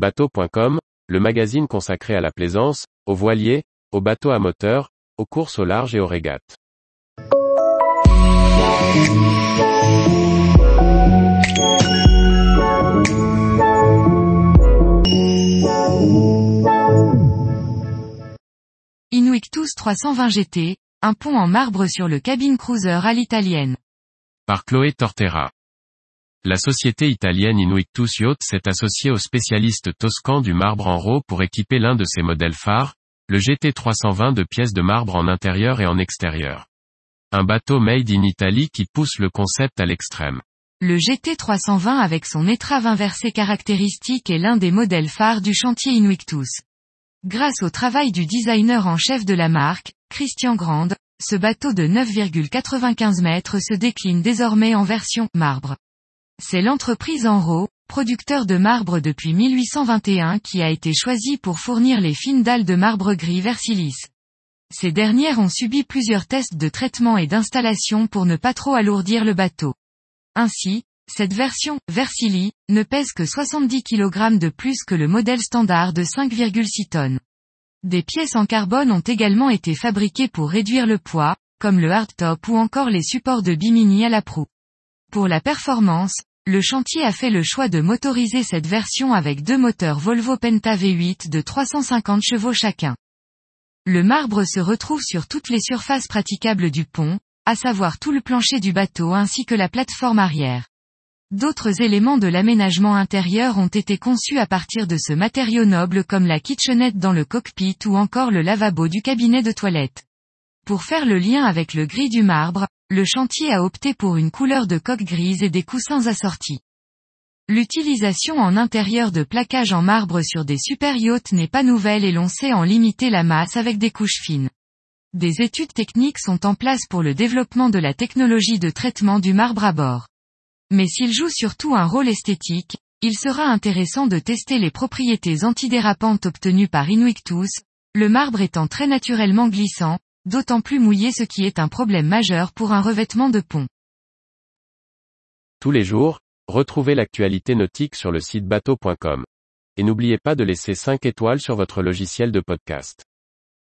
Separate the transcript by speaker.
Speaker 1: Bateau.com, le magazine consacré à la plaisance, aux voiliers, aux bateaux à moteur, aux courses au large et aux régates.
Speaker 2: Inuictus 320 GT, un pont en marbre sur le cabine cruiser à l'italienne.
Speaker 1: Par Chloé Tortera. La société italienne Inuictus Yacht s'est associée au spécialiste toscan du marbre en RAW pour équiper l'un de ses modèles phares, le GT 320 de pièces de marbre en intérieur et en extérieur. Un bateau made in Italy qui pousse le concept à l'extrême.
Speaker 2: Le GT 320 avec son étrave inversée caractéristique est l'un des modèles phares du chantier Inuictus. Grâce au travail du designer en chef de la marque, Christian Grande, ce bateau de 9,95 mètres se décline désormais en version marbre. C'est l'entreprise Enro, producteur de marbre depuis 1821 qui a été choisie pour fournir les fines dalles de marbre gris Versilis. Ces dernières ont subi plusieurs tests de traitement et d'installation pour ne pas trop alourdir le bateau. Ainsi, cette version, Versili, ne pèse que 70 kg de plus que le modèle standard de 5,6 tonnes. Des pièces en carbone ont également été fabriquées pour réduire le poids, comme le hardtop ou encore les supports de bimini à la proue. Pour la performance, le chantier a fait le choix de motoriser cette version avec deux moteurs Volvo Penta V8 de 350 chevaux chacun. Le marbre se retrouve sur toutes les surfaces praticables du pont, à savoir tout le plancher du bateau ainsi que la plateforme arrière. D'autres éléments de l'aménagement intérieur ont été conçus à partir de ce matériau noble comme la kitchenette dans le cockpit ou encore le lavabo du cabinet de toilette. Pour faire le lien avec le gris du marbre, le chantier a opté pour une couleur de coque grise et des coussins assortis. L'utilisation en intérieur de plaquage en marbre sur des super yachts n'est pas nouvelle et l'on sait en limiter la masse avec des couches fines. Des études techniques sont en place pour le développement de la technologie de traitement du marbre à bord. Mais s'il joue surtout un rôle esthétique, il sera intéressant de tester les propriétés antidérapantes obtenues par Inuictus, le marbre étant très naturellement glissant, d'autant plus mouillé ce qui est un problème majeur pour un revêtement de pont.
Speaker 1: Tous les jours, retrouvez l'actualité nautique sur le site bateau.com. Et n'oubliez pas de laisser 5 étoiles sur votre logiciel de podcast.